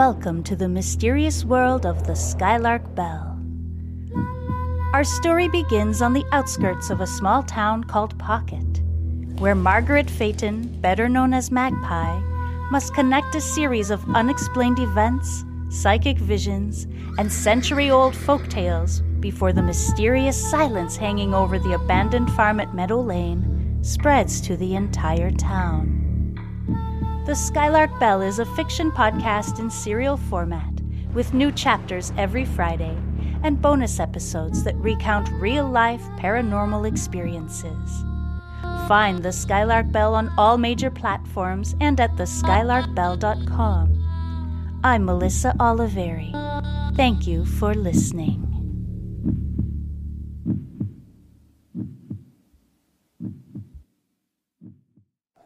Welcome to the mysterious world of the Skylark Bell. Our story begins on the outskirts of a small town called Pocket, where Margaret Phaeton, better known as Magpie, must connect a series of unexplained events, psychic visions, and century old folk tales before the mysterious silence hanging over the abandoned farm at Meadow Lane spreads to the entire town. The Skylark Bell is a fiction podcast in serial format, with new chapters every Friday and bonus episodes that recount real life paranormal experiences. Find the Skylark Bell on all major platforms and at theskylarkbell.com. I'm Melissa Oliveri. Thank you for listening.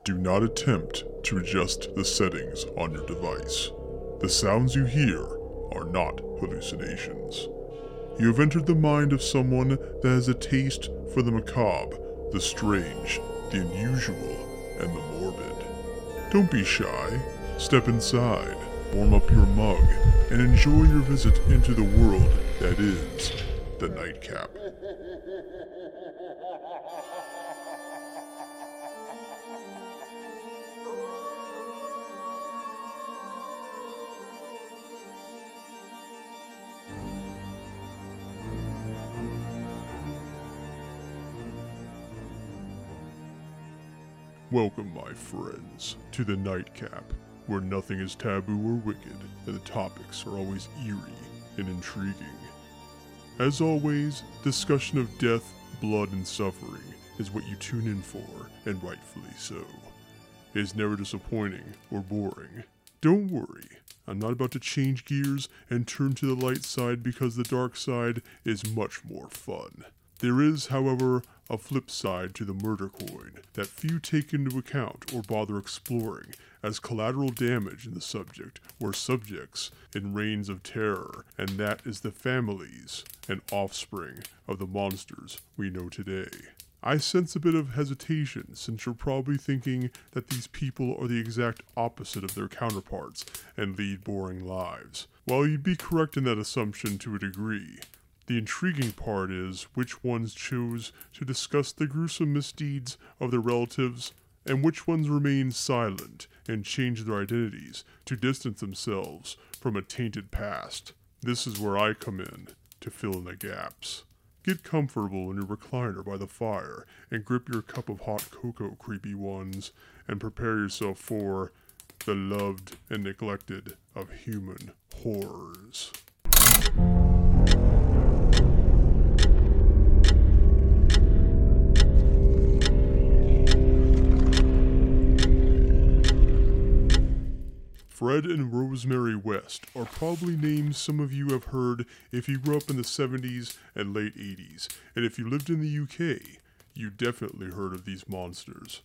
Do not attempt to adjust the settings on your device. The sounds you hear are not hallucinations. You have entered the mind of someone that has a taste for the macabre, the strange, the unusual, and the morbid. Don't be shy. Step inside, warm up your mug, and enjoy your visit into the world that is the Nightcap. Welcome, my friends, to the Nightcap, where nothing is taboo or wicked, and the topics are always eerie and intriguing. As always, discussion of death, blood, and suffering is what you tune in for, and rightfully so. It is never disappointing or boring. Don't worry, I'm not about to change gears and turn to the light side because the dark side is much more fun. There is, however, a flip side to the murder coin that few take into account or bother exploring, as collateral damage in the subject or subjects in reigns of terror, and that is the families and offspring of the monsters we know today. I sense a bit of hesitation since you're probably thinking that these people are the exact opposite of their counterparts and lead boring lives. While you'd be correct in that assumption to a degree, the intriguing part is which ones chose to discuss the gruesome misdeeds of their relatives and which ones remain silent and change their identities to distance themselves from a tainted past. This is where I come in to fill in the gaps. Get comfortable in your recliner by the fire and grip your cup of hot cocoa, creepy ones, and prepare yourself for the loved and neglected of human horrors. Fred and Rosemary West are probably names some of you have heard if you grew up in the 70s and late 80s, and if you lived in the UK, you definitely heard of these monsters.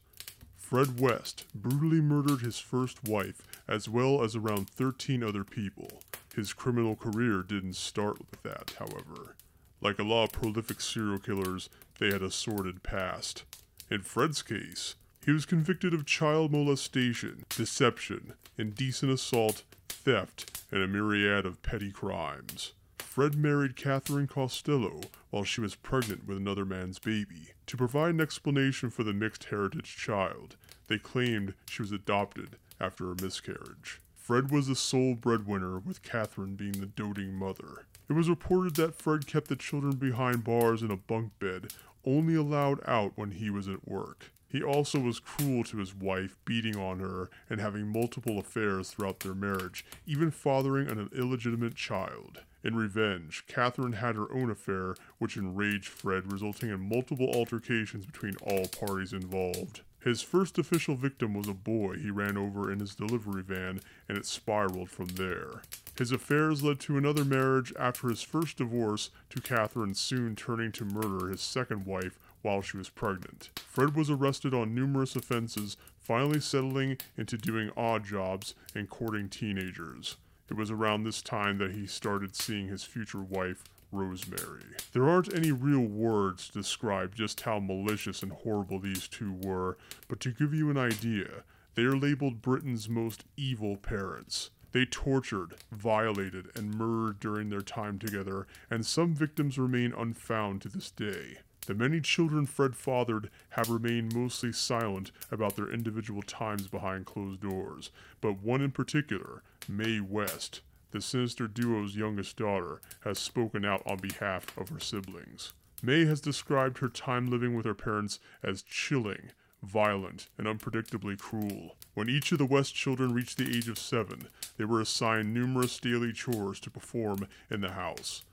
Fred West brutally murdered his first wife as well as around 13 other people. His criminal career didn't start with that, however. Like a lot of prolific serial killers, they had a sordid past. In Fred's case, he was convicted of child molestation, deception, indecent assault, theft, and a myriad of petty crimes. Fred married Catherine Costello while she was pregnant with another man's baby. To provide an explanation for the mixed heritage child, they claimed she was adopted after a miscarriage. Fred was the sole breadwinner, with Catherine being the doting mother. It was reported that Fred kept the children behind bars in a bunk bed, only allowed out when he was at work. He also was cruel to his wife, beating on her and having multiple affairs throughout their marriage, even fathering an illegitimate child. In revenge, Catherine had her own affair, which enraged Fred, resulting in multiple altercations between all parties involved. His first official victim was a boy he ran over in his delivery van, and it spiraled from there. His affairs led to another marriage after his first divorce, to Catherine soon turning to murder his second wife while she was pregnant. Fred was arrested on numerous offenses, finally settling into doing odd jobs and courting teenagers. It was around this time that he started seeing his future wife, Rosemary. There aren't any real words to describe just how malicious and horrible these two were, but to give you an idea, they are labeled Britain's most evil parents. They tortured, violated, and murdered during their time together, and some victims remain unfound to this day. The many children Fred fathered have remained mostly silent about their individual times behind closed doors, but one in particular, Mae West, the sinister duo's youngest daughter, has spoken out on behalf of her siblings. Mae has described her time living with her parents as chilling, violent, and unpredictably cruel. When each of the West children reached the age of seven, they were assigned numerous daily chores to perform in the house.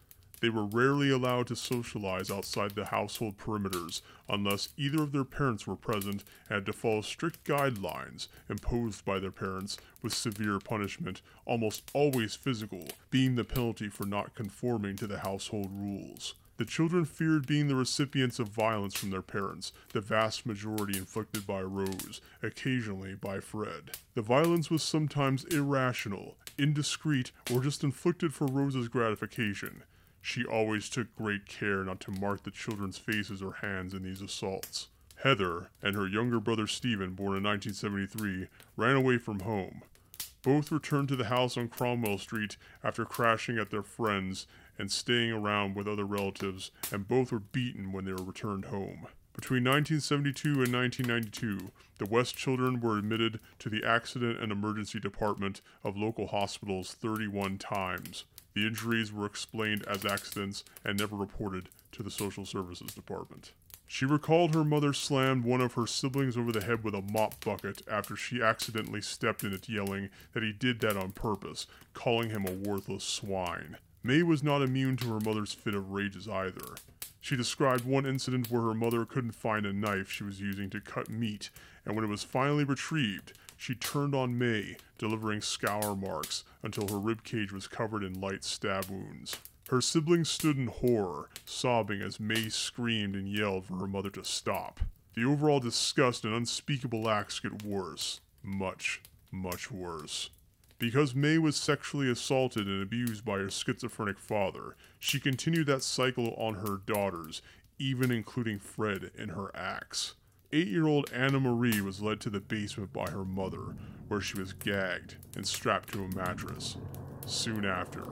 They were rarely allowed to socialize outside the household perimeters unless either of their parents were present and had to follow strict guidelines imposed by their parents with severe punishment, almost always physical, being the penalty for not conforming to the household rules. The children feared being the recipients of violence from their parents, the vast majority inflicted by Rose, occasionally by Fred. The violence was sometimes irrational, indiscreet, or just inflicted for Rose's gratification. She always took great care not to mark the children's faces or hands in these assaults. Heather and her younger brother Stephen, born in 1973, ran away from home. Both returned to the house on Cromwell Street after crashing at their friends and staying around with other relatives, and both were beaten when they were returned home. Between 1972 and 1992, the West children were admitted to the Accident and Emergency Department of local hospitals 31 times. The injuries were explained as accidents and never reported to the Social Services Department. She recalled her mother slammed one of her siblings over the head with a mop bucket after she accidentally stepped in it, yelling that he did that on purpose, calling him a worthless swine. Mae was not immune to her mother's fit of rages either. She described one incident where her mother couldn't find a knife she was using to cut meat, and when it was finally retrieved, she turned on Mae, delivering scour marks until her rib cage was covered in light stab wounds. Her siblings stood in horror, sobbing as Mae screamed and yelled for her mother to stop. The overall disgust and unspeakable acts get worse. Much, much worse. Because Mae was sexually assaulted and abused by her schizophrenic father, she continued that cycle on her daughters, even including Fred in her acts. Eight year old Anna Marie was led to the basement by her mother, where she was gagged and strapped to a mattress. Soon after,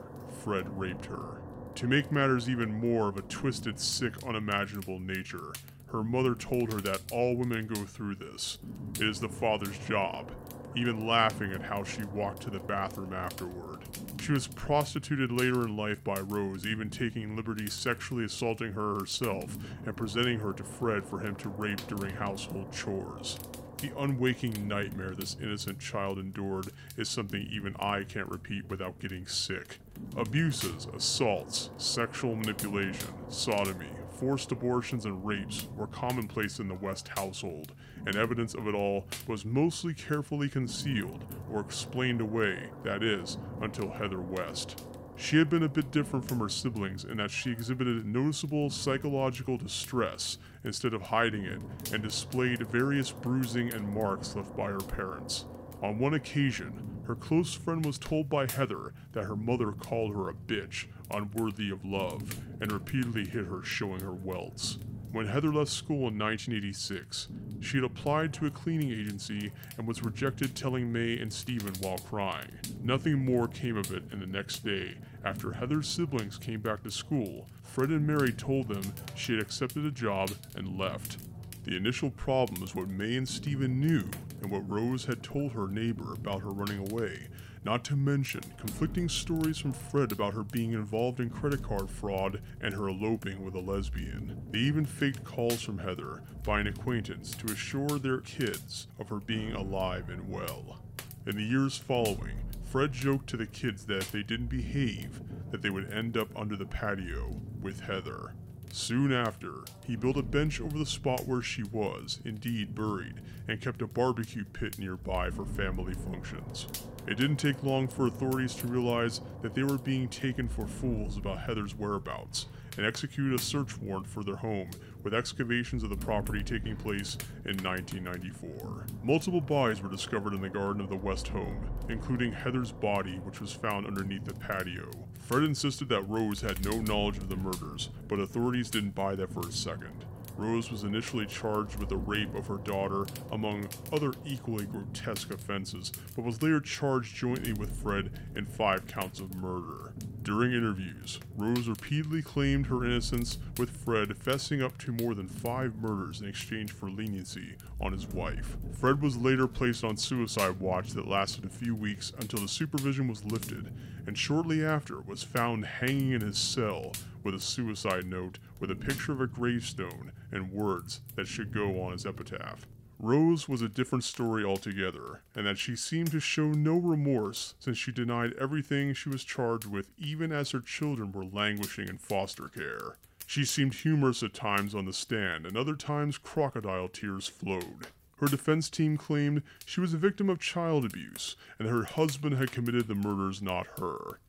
Fred raped her. To make matters even more of a twisted, sick, unimaginable nature, her mother told her that all women go through this. It is the father's job, even laughing at how she walked to the bathroom afterward. She was prostituted later in life by Rose, even taking liberties sexually assaulting her herself and presenting her to Fred for him to rape during household chores. The unwaking nightmare this innocent child endured is something even I can't repeat without getting sick. Abuses, assaults, sexual manipulation, sodomy, forced abortions, and rapes were commonplace in the West household, and evidence of it all was mostly carefully concealed or explained away, that is, until Heather West. She had been a bit different from her siblings in that she exhibited noticeable psychological distress instead of hiding it and displayed various bruising and marks left by her parents. On one occasion, her close friend was told by Heather that her mother called her a bitch, unworthy of love, and repeatedly hit her, showing her welts. When Heather left school in 1986, she had applied to a cleaning agency and was rejected, telling Mae and Stephen while crying. Nothing more came of it, and the next day, after Heather's siblings came back to school, Fred and Mary told them she had accepted a job and left. The initial problem was what Mae and Stephen knew and what Rose had told her neighbor about her running away, not to mention conflicting stories from Fred about her being involved in credit card fraud and her eloping with a lesbian. They even faked calls from Heather by an acquaintance to assure their kids of her being alive and well. In the years following, Fred joked to the kids that if they didn't behave, that they would end up under the patio with Heather. Soon after, he built a bench over the spot where she was, indeed buried, and kept a barbecue pit nearby for family functions. It didn't take long for authorities to realize that they were being taken for fools about Heather's whereabouts and executed a search warrant for their home, with excavations of the property taking place in 1994. Multiple bodies were discovered in the garden of the West home, including Heather's body, which was found underneath the patio. Fred insisted that Rose had no knowledge of the murders, but authorities didn't buy that for a second. Rose was initially charged with the rape of her daughter, among other equally grotesque offenses, but was later charged jointly with Fred in five counts of murder. During interviews, Rose repeatedly claimed her innocence, with Fred fessing up to more than five murders in exchange for leniency on his wife. Fred was later placed on suicide watch that lasted a few weeks until the supervision was lifted, and shortly after was found hanging in his cell with a suicide note with a picture of a gravestone and words that should go on his epitaph. Rose was a different story altogether, and that she seemed to show no remorse since she denied everything she was charged with, even as her children were languishing in foster care. She seemed humorous at times on the stand, and other times crocodile tears flowed. Her defense team claimed she was a victim of child abuse and that her husband had committed the murders, not her.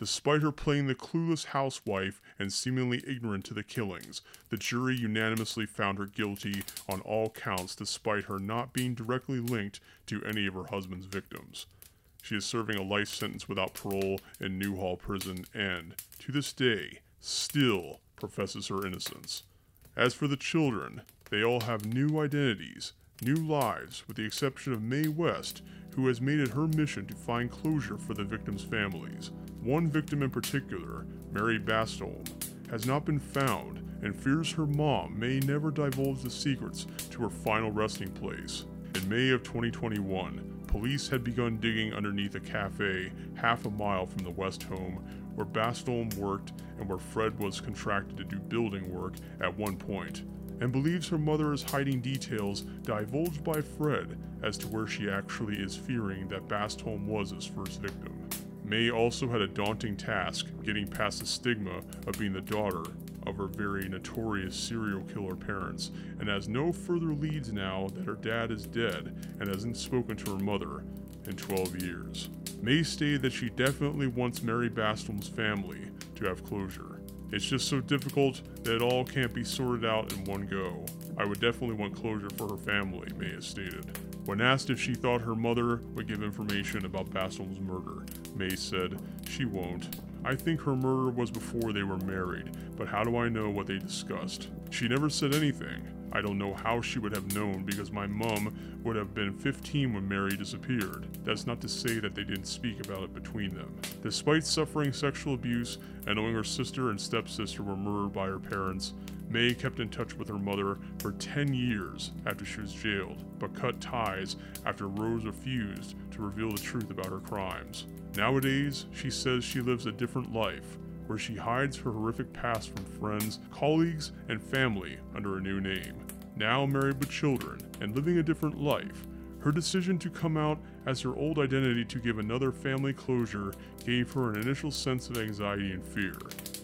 Despite her playing the clueless housewife and seemingly ignorant to the killings, the jury unanimously found her guilty on all counts despite her not being directly linked to any of her husband's victims. She is serving a life sentence without parole in New Hall Prison and, to this day, still professes her innocence. As for the children, they all have new identities, new lives, with the exception of Mae West, who has made it her mission to find closure for the victims' families. One victim in particular, Mary Bastholm, has not been found and fears her mom may never divulge the secrets to her final resting place. In May of 2021, police had begun digging underneath a cafe half a mile from the West home where Bastholm worked and where Fred was contracted to do building work at one point, and believes her mother is hiding details divulged by Fred as to where she actually is fearing that Bastholm was his first victim. Mae also had a daunting task getting past the stigma of being the daughter of her very notorious serial killer parents, and has no further leads now that her dad is dead and hasn't spoken to her mother in 12 years. Mae stated that she definitely wants Mary Bastholm's family to have closure. It's just so difficult that it all can't be sorted out in one go. I would definitely want closure for her family, Mae has stated. When asked if she thought her mother would give information about Bastholm's murder, Mae said, She won't. I think her murder was before they were married, but how do I know what they discussed? She never said anything. I don't know how she would have known because my mum would have been 15 when Mary disappeared. That's not to say that they didn't speak about it between them. Despite suffering sexual abuse and knowing her sister and stepsister were murdered by her parents, Mae kept in touch with her mother for 10 years after she was jailed, but cut ties after Rose refused to reveal the truth about her crimes. Nowadays, she says she lives a different life, where she hides her horrific past from friends, colleagues, and family under a new name. Now married with children and living a different life, her decision to come out as her old identity to give another family closure gave her an initial sense of anxiety and fear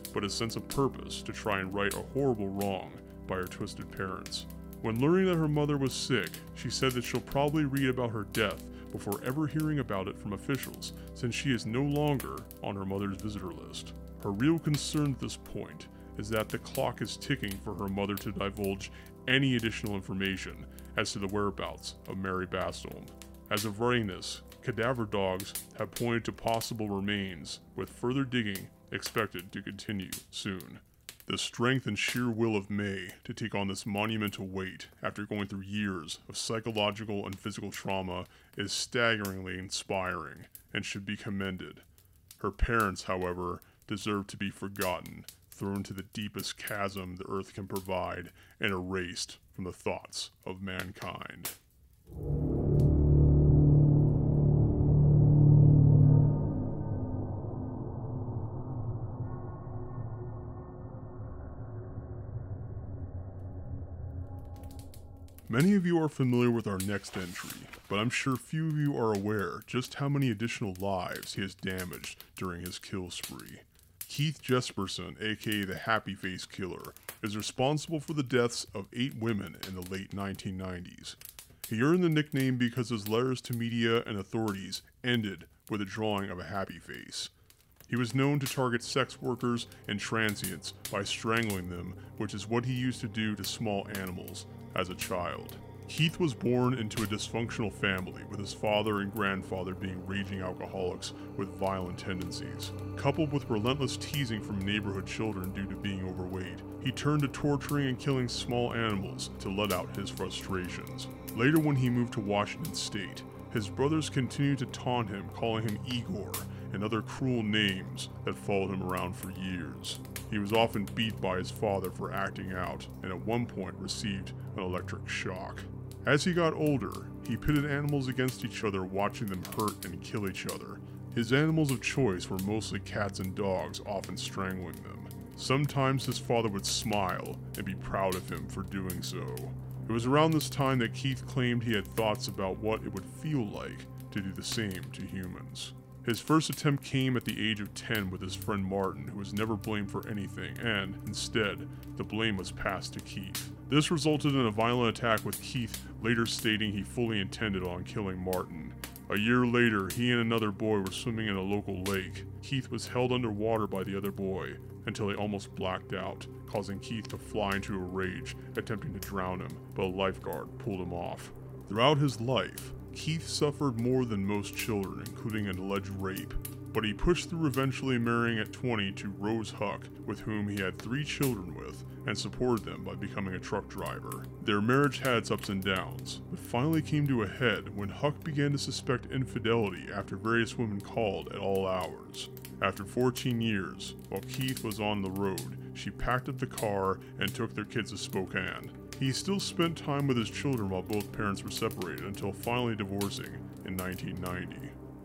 but a sense of purpose to try and right a horrible wrong by her twisted parents. When learning that her mother was sick, she said that she'll probably read about her death before ever hearing about it from officials, since she is no longer on her mother's visitor list. Her real concern at this point is that the clock is ticking for her mother to divulge any additional information as to the whereabouts of Mary Bastholm. As of writing this, cadaver dogs have pointed to possible remains, with further digging expected to continue soon. The strength and sheer will of Mae to take on this monumental weight after going through years of psychological and physical trauma is staggeringly inspiring and should be commended. Her parents, however, deserve to be forgotten, thrown to the deepest chasm the earth can provide, and erased from the thoughts of mankind. Many of you are familiar with our next entry, but I'm sure few of you are aware just how many additional lives he has damaged during his kill spree. Keith Jesperson, aka the Happy Face Killer, is responsible for the deaths of eight women in the late 1990s. He earned the nickname because his letters to media and authorities ended with a drawing of a happy face. He was known to target sex workers and transients by strangling them, which is what he used to do to small animals as a child. Keith was born into a dysfunctional family, with his father and grandfather being raging alcoholics with violent tendencies. Coupled with relentless teasing from neighborhood children due to being overweight, he turned to torturing and killing small animals to let out his frustrations. Later, when he moved to Washington State, his brothers continued to taunt him, calling him Igor and other cruel names that followed him around for years. He was often beat by his father for acting out, and at one point received an electric shock. As he got older, he pitted animals against each other, watching them hurt and kill each other. His animals of choice were mostly cats and dogs, often strangling them. Sometimes his father would smile and be proud of him for doing so. It was around this time that Keith claimed he had thoughts about what it would feel like to do the same to humans. His first attempt came at the age of 10 with his friend Martin, who was never blamed for anything, and, instead, the blame was passed to Keith. This resulted in a violent attack with Keith later stating he fully intended on killing Martin. A year later, he and another boy were swimming in a local lake. Keith was held underwater by the other boy until he almost blacked out, causing Keith to fly into a rage, attempting to drown him, but a lifeguard pulled him off. Throughout his life, Keith suffered more than most children, including an alleged rape, but he pushed through eventually marrying at 20 to Rose Hucke, with whom he had three children with, and supported them by becoming a truck driver. Their marriage had its ups and downs, but finally came to a head when Hucke began to suspect infidelity after various women called at all hours. After 14 years, while Keith was on the road, she packed up the car and took their kids to Spokane. He still spent time with his children while both parents were separated until finally divorcing in 1990.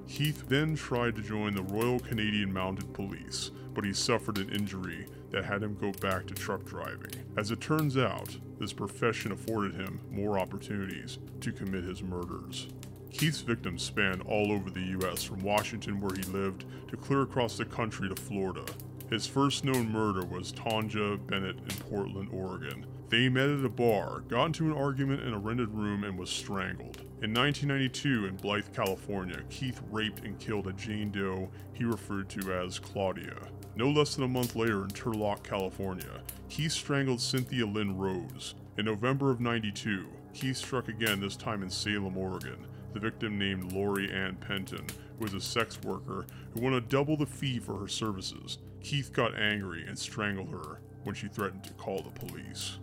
Keith then tried to join the Royal Canadian Mounted Police, but he suffered an injury that had him go back to truck driving. As it turns out, this profession afforded him more opportunities to commit his murders. Keith's victims spanned all over the US, from Washington, where he lived, to clear across the country to Florida. His first known murder was Taunja Bennett in Portland, Oregon. They met at a bar, got into an argument in a rented room, and was strangled. In 1992, in Blythe, California, Keith raped and killed a Jane Doe he referred to as Claudia. No less than a month later in Turlock, California, Keith strangled Cynthia Lynn Rose. In November of 92, Keith struck again, this time in Salem, Oregon. The victim named Laurie Ann Pentland, was a sex worker who wanted double the fee for her services. Keith got angry and strangled her when she threatened to call the police.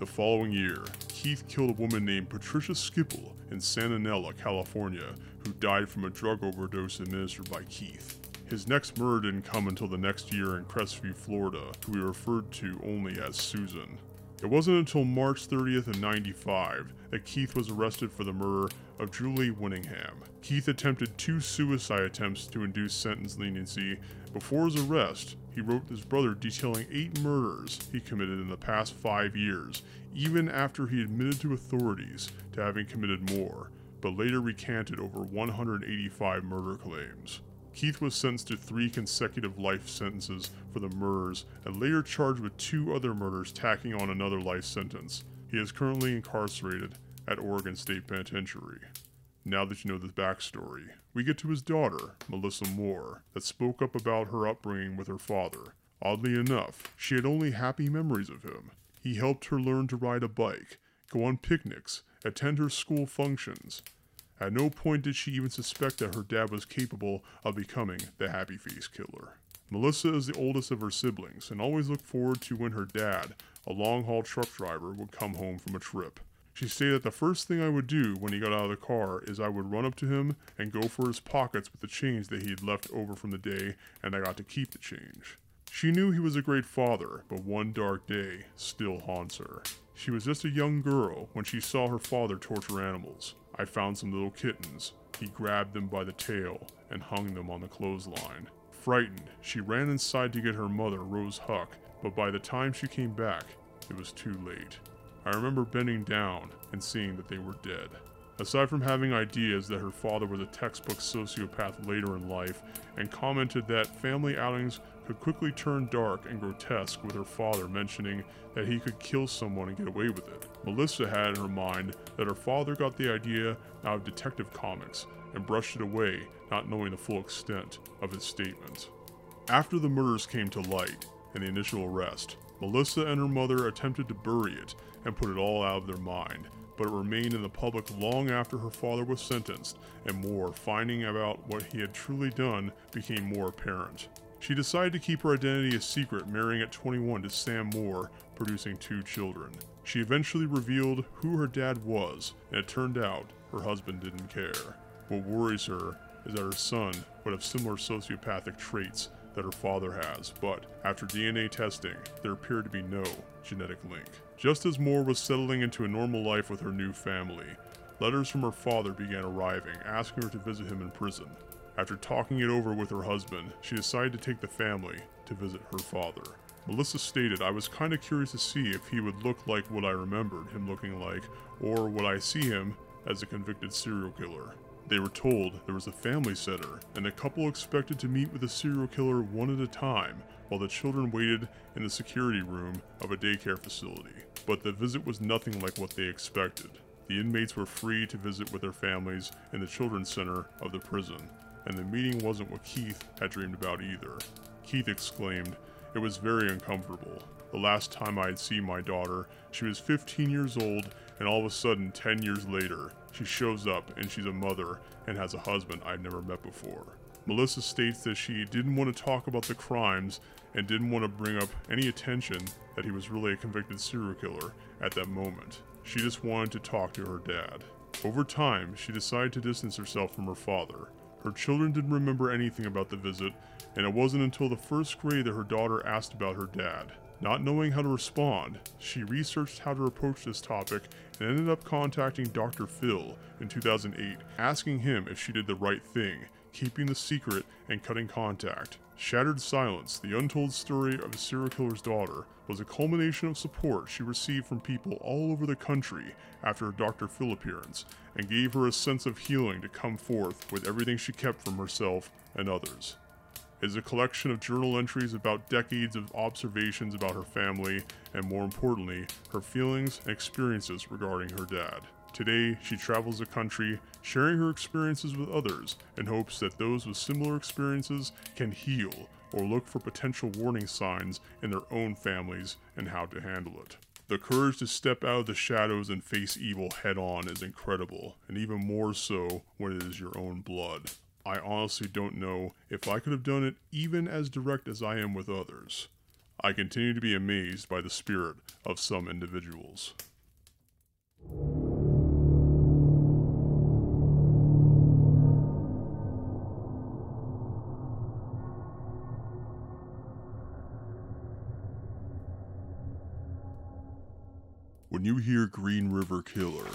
The following year, Keith killed a woman named Patricia Skiple in Santa Nella, California, who died from a drug overdose administered by Keith. His next murder didn't come until the next year in Crestview, Florida, who he referred to only as Susan. It wasn't until March 30th of 95 that Keith was arrested for the murder of Julie Winningham. Keith attempted two suicide attempts to induce sentence leniency. Before his arrest, he wrote his brother detailing eight murders he committed in the past five years, even after he admitted to authorities to having committed more, but later recanted over 185 murder claims. Keith was sentenced to three consecutive life sentences for the murders and later charged with two other murders, tacking on another life sentence. He is currently incarcerated at Oregon State Penitentiary. Now that you know the backstory, we get to his daughter, Melissa Moore, that spoke up about her upbringing with her father. Oddly enough, she had only happy memories of him. He helped her learn to ride a bike, go on picnics, attend her school functions. At no point did she even suspect that her dad was capable of becoming the happy face killer. Melissa is the oldest of her siblings and always looked forward to when her dad, a long haul truck driver, would come home from a trip. She stated that the first thing I would do when he got out of the car is I would run up to him and go for his pockets with the change that he had left over from the day, and I got to keep the change. She knew he was a great father, but one dark day still haunts her. She was just a young girl when she saw her father torture animals. I found some little kittens. He grabbed them by the tail and hung them on the clothesline. Frightened, she ran inside to get her mother, Rose Hucke, but by the time she came back, it was too late. I remember bending down and seeing that they were dead. Aside from having ideas that her father was a textbook sociopath later in life, and commented that family outings could quickly turn dark and grotesque with her father mentioning that he could kill someone and get away with it. Melissa had in her mind that her father got the idea out of Detective Comics and brushed it away, not knowing the full extent of his statement. After the murders came to light and the initial arrest, Melissa and her mother attempted to bury it and put it all out of their mind, but it remained in the public long after her father was sentenced, and more finding about what he had truly done became more apparent. She decided to keep her identity a secret, marrying at 21 to Sam Moore, producing two children. She eventually revealed who her dad was, and it turned out her husband didn't care. What worries her is that her son would have similar sociopathic traits that her father has, but after DNA testing, there appeared to be no genetic link. Just as Moore was settling into a normal life with her new family, letters from her father began arriving, asking her to visit him in prison. After talking it over with her husband, she decided to take the family to visit her father. Melissa stated, I was kind of curious to see if he would look like what I remembered him looking like, or would I see him as a convicted serial killer. They were told there was a family center, and the couple expected to meet with the serial killer one at a time, while the children waited in the security room of a daycare facility. But the visit was nothing like what they expected. The inmates were free to visit with their families in the children's center of the prison, and the meeting wasn't what Keith had dreamed about either. Keith exclaimed, It was very uncomfortable. The last time I had seen my daughter, she was 15 years old, and all of a sudden, 10 years later, she shows up and she's a mother and has a husband I'd never met before. Melissa states that she didn't want to talk about the crimes and didn't want to bring up any attention that he was really a convicted serial killer at that moment. She just wanted to talk to her dad. Over time, she decided to distance herself from her father. Her children didn't remember anything about the visit, and it wasn't until the first grade that her daughter asked about her dad. Not knowing how to respond, she researched how to approach this topic and ended up contacting Dr. Phil in 2008, asking him if she did the right thing, keeping the secret and cutting contact. Shattered Silence, the untold story of a serial killer's daughter, was a culmination of support she received from people all over the country after her Dr. Phil appearance, and gave her a sense of healing to come forth with everything she kept from herself and others. Is a collection of journal entries about decades of observations about her family, and more importantly, her feelings and experiences regarding her dad. Today, she travels the country, sharing her experiences with others in hopes that those with similar experiences can heal or look for potential warning signs in their own families and how to handle it. The courage to step out of the shadows and face evil head on is incredible, and even more so when it is your own blood. I honestly don't know if I could have done it even as direct as I am with others. I continue to be amazed by the spirit of some individuals. When you hear Green River Killer,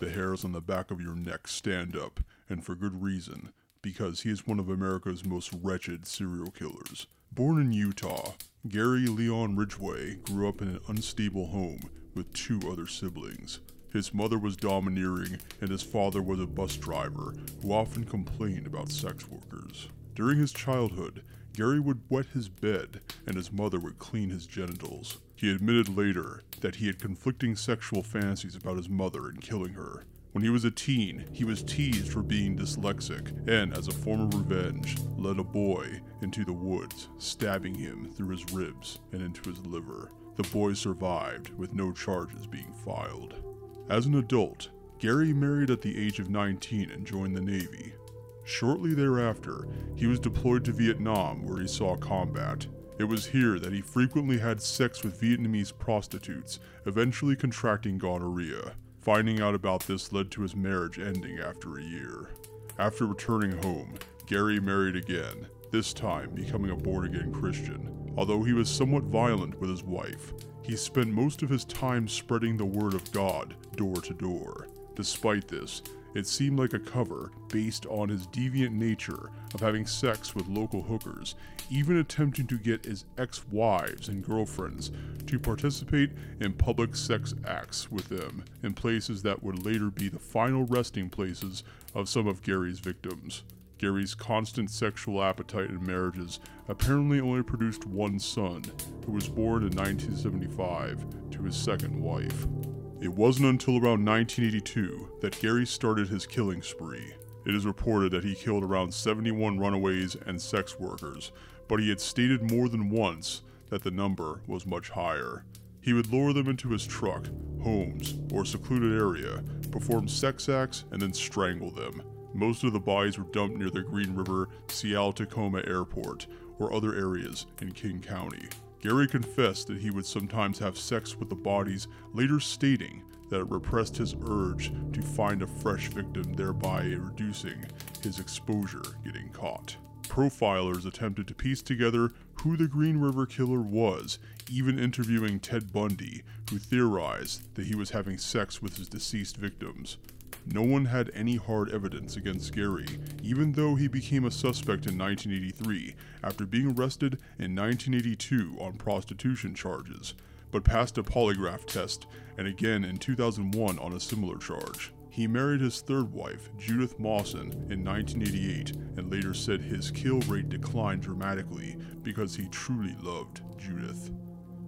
the hairs on the back of your neck stand up, and for good reason, because he is one of America's most wretched serial killers. Born in Utah, Gary Leon Ridgway grew up in an unstable home with two other siblings. His mother was domineering, and his father was a bus driver who often complained about sex workers. During his childhood, Gary would wet his bed, and his mother would clean his genitals. He admitted later that he had conflicting sexual fantasies about his mother and killing her. When he was a teen, he was teased for being dyslexic, and as a form of revenge, led a boy into the woods, stabbing him through his ribs and into his liver. The boy survived, with no charges being filed. As an adult, Gary married at the age of 19 and joined the Navy. Shortly thereafter, he was deployed to Vietnam where he saw combat. It was here that he frequently had sex with Vietnamese prostitutes, eventually contracting gonorrhea. Finding out about this led to his marriage ending after a year. After returning home, Gary married again, this time becoming a born again Christian. Although he was somewhat violent with his wife, he spent most of his time spreading the word of God door to door. Despite this, it seemed like a cover based on his deviant nature of having sex with local hookers, even attempting to get his ex wives and girlfriends to participate in public sex acts with them in places that would later be the final resting places of some of Gary's victims. Gary's constant sexual appetite in marriages apparently only produced one son, who was born in 1975 to his second wife. It wasn't until around 1982 that Gary started his killing spree. It is reported that he killed around 71 runaways and sex workers, but he had stated more than once that the number was much higher. He would lure them into his truck, homes, or secluded area, perform sex acts, and then strangle them. Most of the bodies were dumped near the Green River Seattle Tacoma Airport or other areas in King County. Gary confessed that he would sometimes have sex with the bodies, later stating that it repressed his urge to find a fresh victim, thereby reducing his exposure getting caught. Profilers attempted to piece together who the Green River Killer was, even interviewing Ted Bundy, who theorized that he was having sex with his deceased victims. No one had any hard evidence against Gary, even though he became a suspect in 1983 after being arrested in 1982 on prostitution charges, but passed a polygraph test and again in 2001 on a similar charge. He married his third wife, Judith Mawson, in 1988 and later said his kill rate declined dramatically because he truly loved Judith.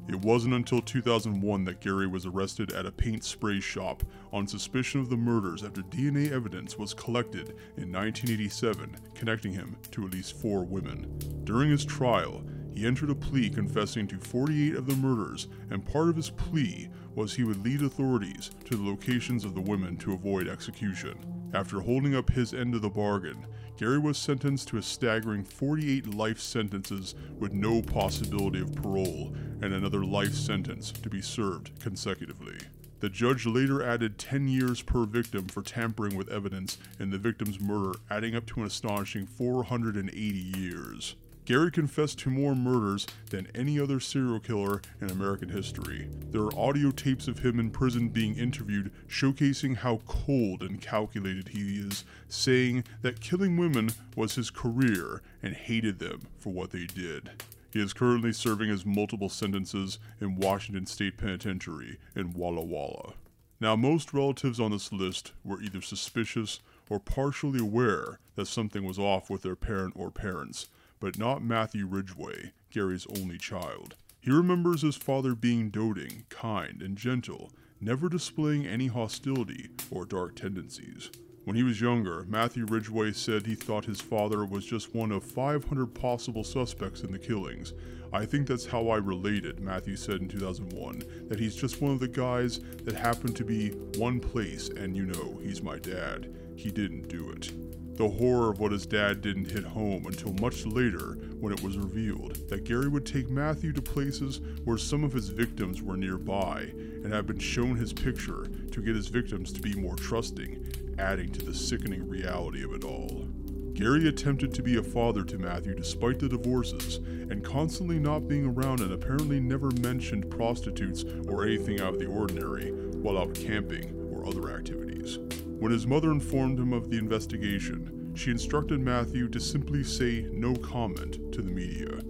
It wasn't until 2001 that Gary was arrested at a paint spray shop on suspicion of the murders after DNA evidence was collected in 1987 connecting him to at least four women. During his trial, he entered a plea confessing to 48 of the murders, and part of his plea was he would lead authorities to the locations of the women to avoid execution. After holding up his end of the bargain, Gary was sentenced to a staggering 48 life sentences with no possibility of parole and another life sentence to be served consecutively. The judge later added 10 years per victim for tampering with evidence in the victim's murder, adding up to an astonishing 480 years. Gary confessed to more murders than any other serial killer in American history. There are audio tapes of him in prison being interviewed showcasing how cold and calculated he is, saying that killing women was his career and hated them for what they did. He is currently serving his multiple sentences in Washington State Penitentiary in Walla Walla. Now, most relatives on this list were either suspicious or partially aware that something was off with their parent or parents, but not Matthew Ridgway, Gary's only child. He remembers his father being doting, kind, and gentle, never displaying any hostility or dark tendencies. When he was younger, Matthew Ridgway said he thought his father was just one of 500 possible suspects in the killings. I think that's how I related, Matthew said in 2001, that he's just one of the guys that happened to be one place and you know, he's my dad. He didn't do it. The horror of what his dad didn't hit home until much later when it was revealed that Gary would take Matthew to places where some of his victims were nearby and had been shown his picture to get his victims to be more trusting, adding to the sickening reality of it all. Gary attempted to be a father to Matthew despite the divorces and constantly not being around and apparently never mentioned prostitutes or anything out of the ordinary while out camping or other activities. When his mother informed him of the investigation, she instructed Matthew to simply say no comment to the media.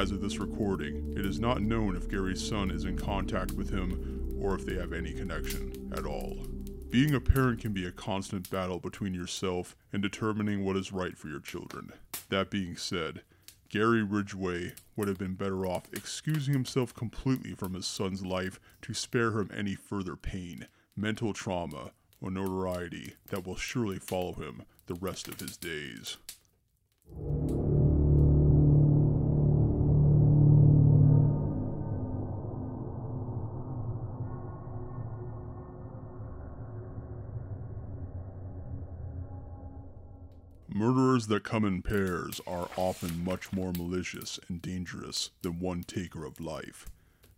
As of this recording, it is not known if Gary's son is in contact with him or if they have any connection at all. Being a parent can be a constant battle between yourself and determining what is right for your children. That being said, Gary Ridgway would have been better off excusing himself completely from his son's life to spare him any further pain, mental trauma, or notoriety that will surely follow him the rest of his days. Murderers that come in pairs are often much more malicious and dangerous than one taker of life.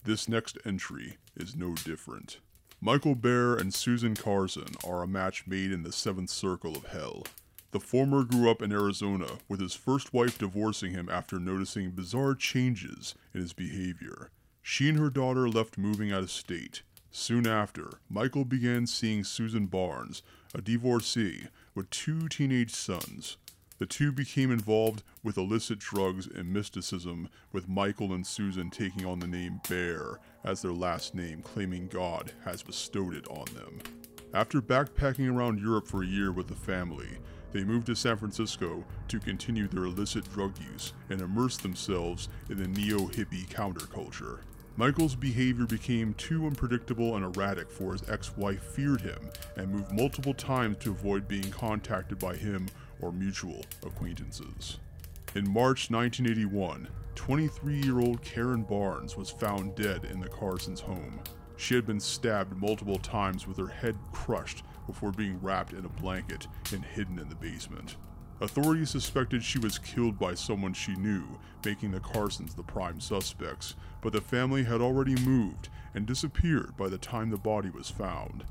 This next entry is no different. Michael Bear and Susan Carson are a match made in the seventh circle of hell. The former grew up in Arizona, with his first wife divorcing him after noticing bizarre changes in his behavior. She and her daughter left moving out of state. Soon after, Michael began seeing Susan Barnes, a divorcee with two teenage sons. The two became involved with illicit drugs and mysticism, with Michael and Susan taking on the name Bear as their last name, claiming God has bestowed it on them. After backpacking around Europe for a year with the family, they moved to San Francisco to continue their illicit drug use and immerse themselves in the neo hippie counterculture. Michael's behavior became too unpredictable and erratic for his ex wife feared him and moved multiple times to avoid being contacted by him or mutual acquaintances. In March 1981, 23 year old Keryn Barnes was found dead in the Carson's home. She had been stabbed multiple times with her head crushed before being wrapped in a blanket and hidden in the basement. Authorities suspected she was killed by someone she knew, making the Carsons the prime suspects, but the family had already moved and disappeared by the time the body was found.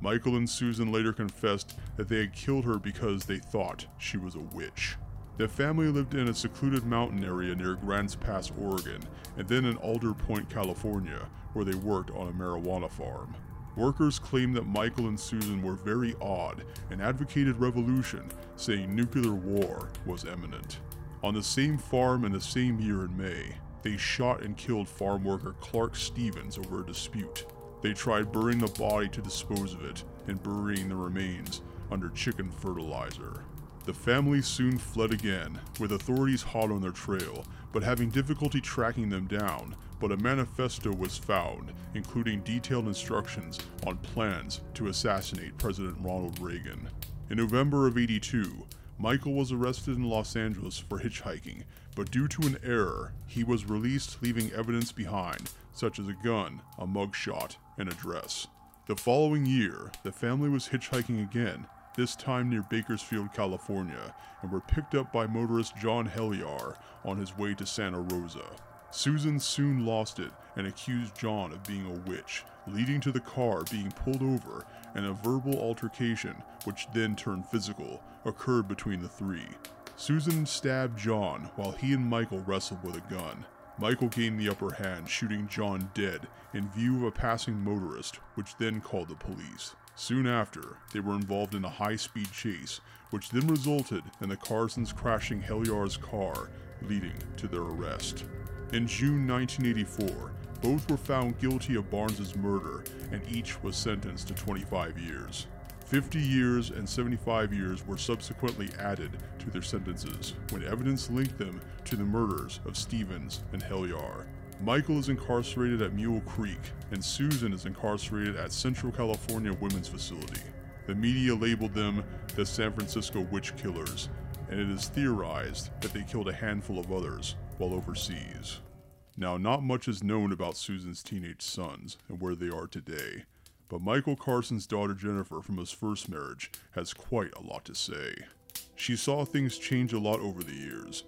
Michael and Susan later confessed that they had killed her because they thought she was a witch. The family lived in a secluded mountain area near Grants Pass, Oregon, and then in Alder Point, California, where they worked on a marijuana farm. Workers claimed that Michael and Susan were very odd and advocated revolution, saying nuclear war was imminent. On the same farm in the same year in May, they shot and killed farm worker Clark Stevens over a dispute. They tried burying the body to dispose of it and burying the remains under chicken fertilizer. The family soon fled again, with authorities hot on their trail, but having difficulty tracking them down. But a manifesto was found, including detailed instructions on plans to assassinate President Ronald Reagan. In November of 82, Michael was arrested in Los Angeles for hitchhiking, but due to an error, he was released, leaving evidence behind, such as a gun, a mugshot, and a dress. The following year, the family was hitchhiking again this time near Bakersfield, California, and were picked up by motorist John Hellyer on his way to Santa Rosa. Susan soon lost it and accused John of being a witch, leading to the car being pulled over and a verbal altercation, which then turned physical, occurred between the three. Susan stabbed John while he and Michael wrestled with a gun. Michael gained the upper hand, shooting John dead in view of a passing motorist, which then called the police. Soon after, they were involved in a high speed chase, which then resulted in the Carsons crashing Hellyer's car, leading to their arrest. In June 1984, both were found guilty of Barnes's murder, and each was sentenced to 25 years. 50 years and 75 years were subsequently added to their sentences when evidence linked them to the murders of Stephens and Hellyer. Michael is incarcerated at Mule Creek, and Susan is incarcerated at Central California Women's Facility. The media labeled them the San Francisco Witch Killers, and it is theorized that they killed a handful of others while overseas. Now, not much is known about Susan's teenage sons and where they are today, but Michael Carson's daughter Jennifer from his first marriage has quite a lot to say. She saw things change a lot over the years.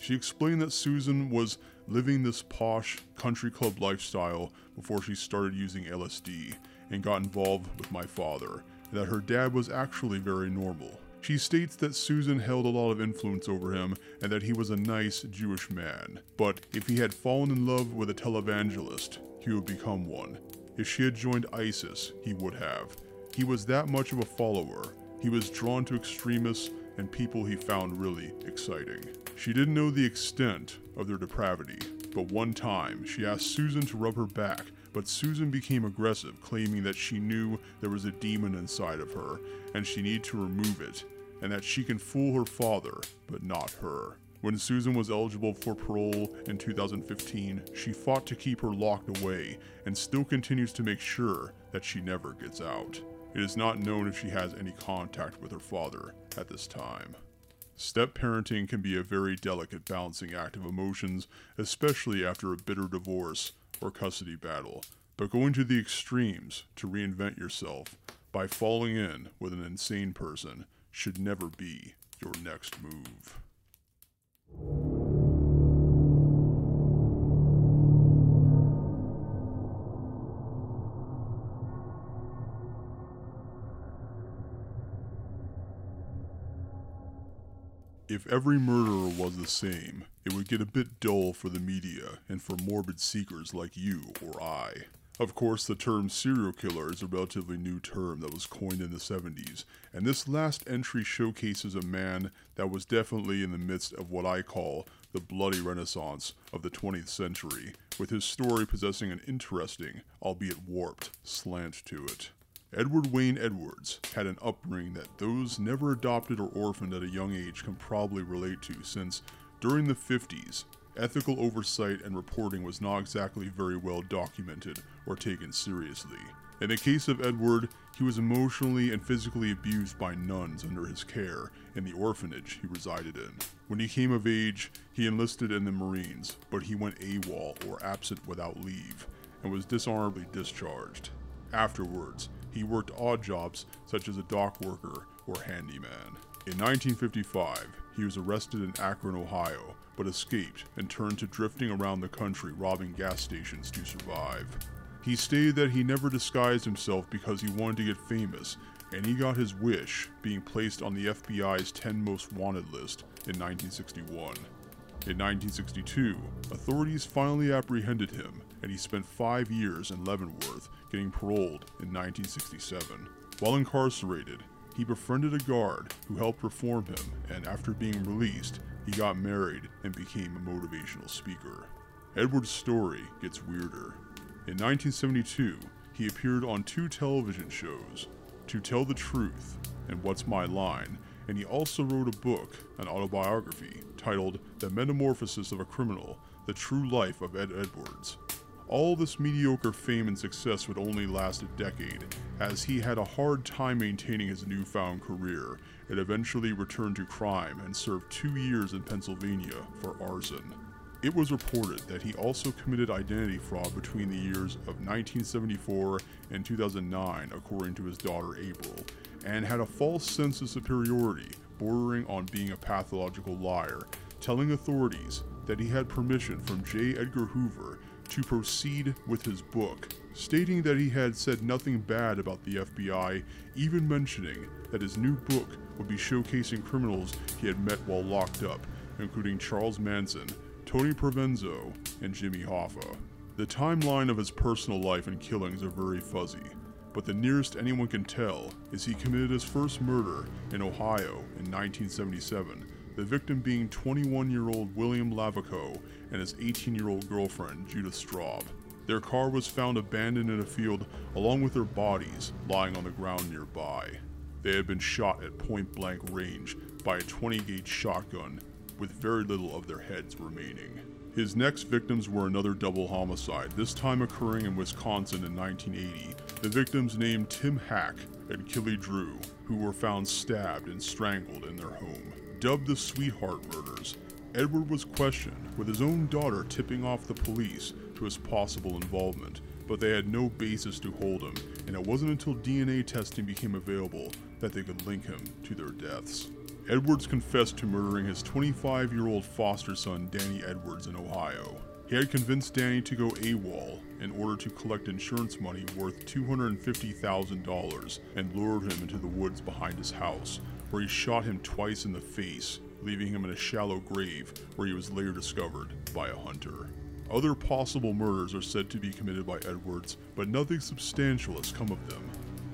She explained that Susan was living this posh country club lifestyle before she started using LSD and got involved with my father, and that her dad was actually very normal. She states that Susan held a lot of influence over him and that he was a nice Jewish man, but if he had fallen in love with a televangelist, he would become one. If she had joined ISIS, he would have. He was that much of a follower. He was drawn to extremists and people he found really exciting. She didn't know the extent of their depravity, but one time she asked Susan to rub her back, but Susan became aggressive, claiming that she knew there was a demon inside of her and she needed to remove it, and that she can fool her father, but not her. When Susan was eligible for parole in 2015, she fought to keep her locked away and still continues to make sure that she never gets out. It is not known if she has any contact with her father at this time. Step parenting can be a very delicate balancing act of emotions, especially after a bitter divorce or custody battle. But going to the extremes to reinvent yourself by falling in with an insane person should never be your next move. If every murderer was the same, it would get a bit dull for the media and for morbid seekers like you or I. Of course, the term serial killer is a relatively new term that was coined in the 70s, and this last entry showcases a man that was definitely in the midst of what I call the bloody renaissance of the 20th century, with his story possessing an interesting, albeit warped, slant to it. Edward Wayne Edwards had an upbringing that those never adopted or orphaned at a young age can probably relate to, since during the 50s, ethical oversight and reporting was not exactly very well documented or taken seriously. In the case of Edward, he was emotionally and physically abused by nuns under his care in the orphanage he resided in. When he came of age, he enlisted in the Marines, but he went AWOL or absent without leave and was dishonorably discharged. Afterwards, he worked odd jobs such as a dock worker or handyman. In 1955, he was arrested in Akron, Ohio, but escaped and turned to drifting around the country robbing gas stations to survive. He stated that he never disguised himself because he wanted to get famous, and he got his wish, being placed on the FBI's 10 most wanted list in 1961. In 1962, authorities finally apprehended him, and he spent five years in Leavenworth, getting paroled in 1967. While incarcerated, he befriended a guard who helped reform him, and after being released, he got married and became a motivational speaker. Edward's story gets weirder. In 1972, he appeared on two television shows, To Tell the Truth and What's My Line, and he also wrote a book, an autobiography, titled The Metamorphosis of a Criminal The True Life of Ed Edwards. All this mediocre fame and success would only last a decade, as he had a hard time maintaining his newfound career and eventually returned to crime and served two years in Pennsylvania for arson. It was reported that he also committed identity fraud between the years of 1974 and 2009, according to his daughter April, and had a false sense of superiority, bordering on being a pathological liar, telling authorities that he had permission from J. Edgar Hoover to proceed with his book, stating that he had said nothing bad about the FBI, even mentioning that his new book would be showcasing criminals he had met while locked up, including Charles Manson, Tony Provenzo, and Jimmy Hoffa. The timeline of his personal life and killings are very fuzzy, but the nearest anyone can tell is he committed his first murder in Ohio in 1977, the victim being 21 year old William Lavaco and his 18 year old girlfriend Judith Straub. Their car was found abandoned in a field along with their bodies lying on the ground nearby. They had been shot at point blank range by a 20 gauge shotgun with very little of their heads remaining. His next victims were another double homicide, this time occurring in Wisconsin in 1980. The victims named Tim Hack and Kelly Drew, who were found stabbed and strangled in their home. Dubbed the Sweetheart Murders, Edward was questioned, with his own daughter tipping off the police to his possible involvement, but they had no basis to hold him, and it wasn't until DNA testing became available that they could link him to their deaths. Edwards confessed to murdering his 25 year old foster son, Danny Edwards, in Ohio. He had convinced Danny to go AWOL in order to collect insurance money worth $250,000 and lured him into the woods behind his house, where he shot him twice in the face, leaving him in a shallow grave where he was later discovered by a hunter. Other possible murders are said to be committed by Edwards, but nothing substantial has come of them.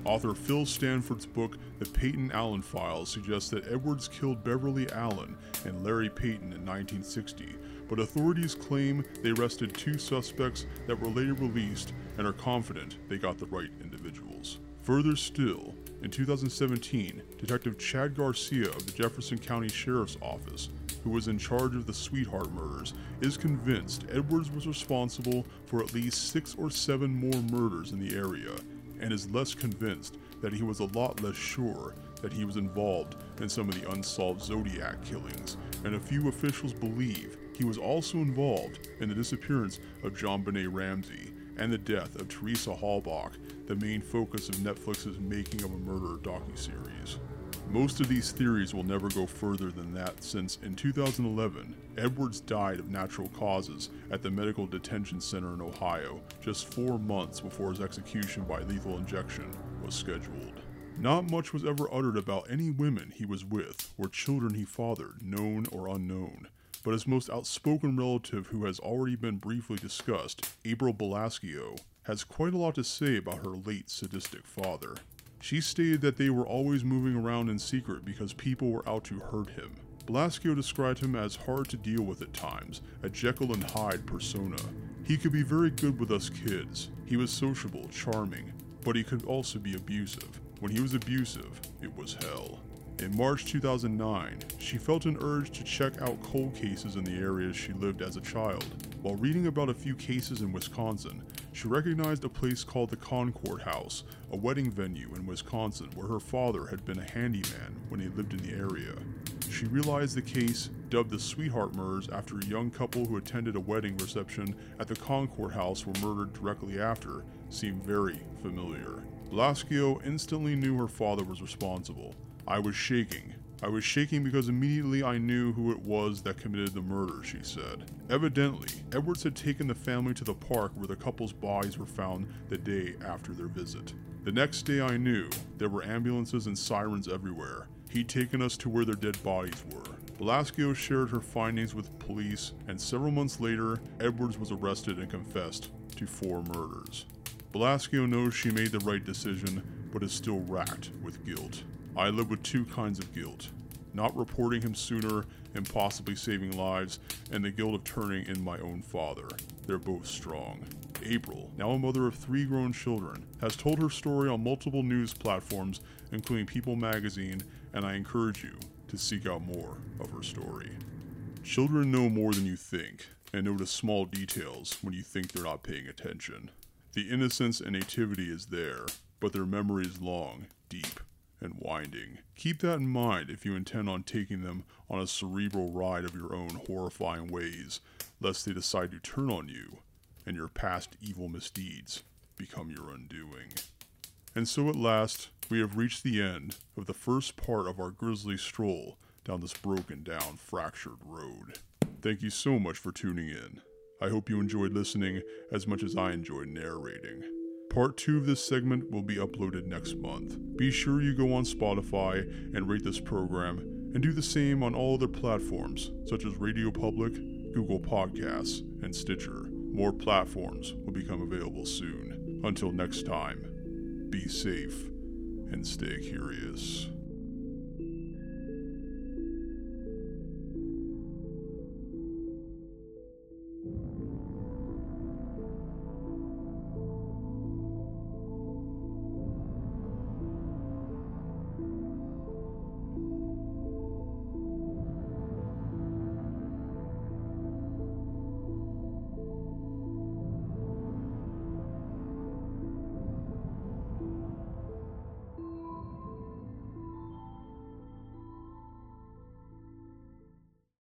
Author Phil Stanford's book, The Peyton Allen Files, suggests that Edwards killed Beverly Allen and Larry Peyton in 1960, but authorities claim they arrested two suspects that were later released and are confident they got the right individuals. Further still, in 2017, Detective Chad Garcia of the Jefferson County Sheriff's Office, who was in charge of the Sweetheart murders, is convinced Edwards was responsible for at least six or seven more murders in the area and is less convinced that he was a lot less sure that he was involved in some of the unsolved Zodiac killings, and a few officials believe he was also involved in the disappearance of JonBenét Ramsey and the death of Teresa Halbach, the main focus of Netflix's Making of a Murderer docuseries. Most of these theories will never go further than that since in 2011, Edwards died of natural causes at the Medical Detention Center in Ohio just four months before his execution by lethal injection was scheduled. Not much was ever uttered about any women he was with or children he fathered, known or unknown. But his most outspoken relative, who has already been briefly discussed, April Balascio, has quite a lot to say about her late sadistic father. She stated that they were always moving around in secret because people were out to hurt him. Balascio described him as hard to deal with at times, a Jekyll and Hyde persona. He could be very good with us kids. He was sociable, charming, but he could also be abusive. When he was abusive, it was hell. In March 2009, she felt an urge to check out cold cases in the areas she lived as a child. While reading about a few cases in Wisconsin, she recognized a place called the Concord House, a wedding venue in Wisconsin where her father had been a handyman when he lived in the area. She realized the case, dubbed the Sweetheart Murders after a young couple who attended a wedding reception at the Concord House were murdered directly after, seemed very familiar. Balascio instantly knew her father was responsible. I was shaking. I was shaking because immediately I knew who it was that committed the murder, she said. Evidently, Edwards had taken the family to the park where the couple's bodies were found the day after their visit. The next day I knew there were ambulances and sirens everywhere. He'd taken us to where their dead bodies were. Velasquez shared her findings with police, and several months later, Edwards was arrested and confessed to four murders. Velasquez knows she made the right decision, but is still racked with guilt. I live with two kinds of guilt not reporting him sooner and possibly saving lives, and the guilt of turning in my own father. They're both strong. April, now a mother of three grown children, has told her story on multiple news platforms, including People magazine, and I encourage you to seek out more of her story. Children know more than you think, and notice small details when you think they're not paying attention. The innocence and nativity is there, but their memory is long, deep, and winding. Keep that in mind if you intend on taking them on a cerebral ride of your own horrifying ways, lest they decide to turn on you and your past evil misdeeds become your undoing. And so at last, we have reached the end of the first part of our grisly stroll down this broken down, fractured road. Thank you so much for tuning in. I hope you enjoyed listening as much as I enjoyed narrating. Part 2 of this segment will be uploaded next month. Be sure you go on Spotify and rate this program, and do the same on all other platforms such as Radio Public, Google Podcasts, and Stitcher. More platforms will become available soon. Until next time, be safe and stay curious.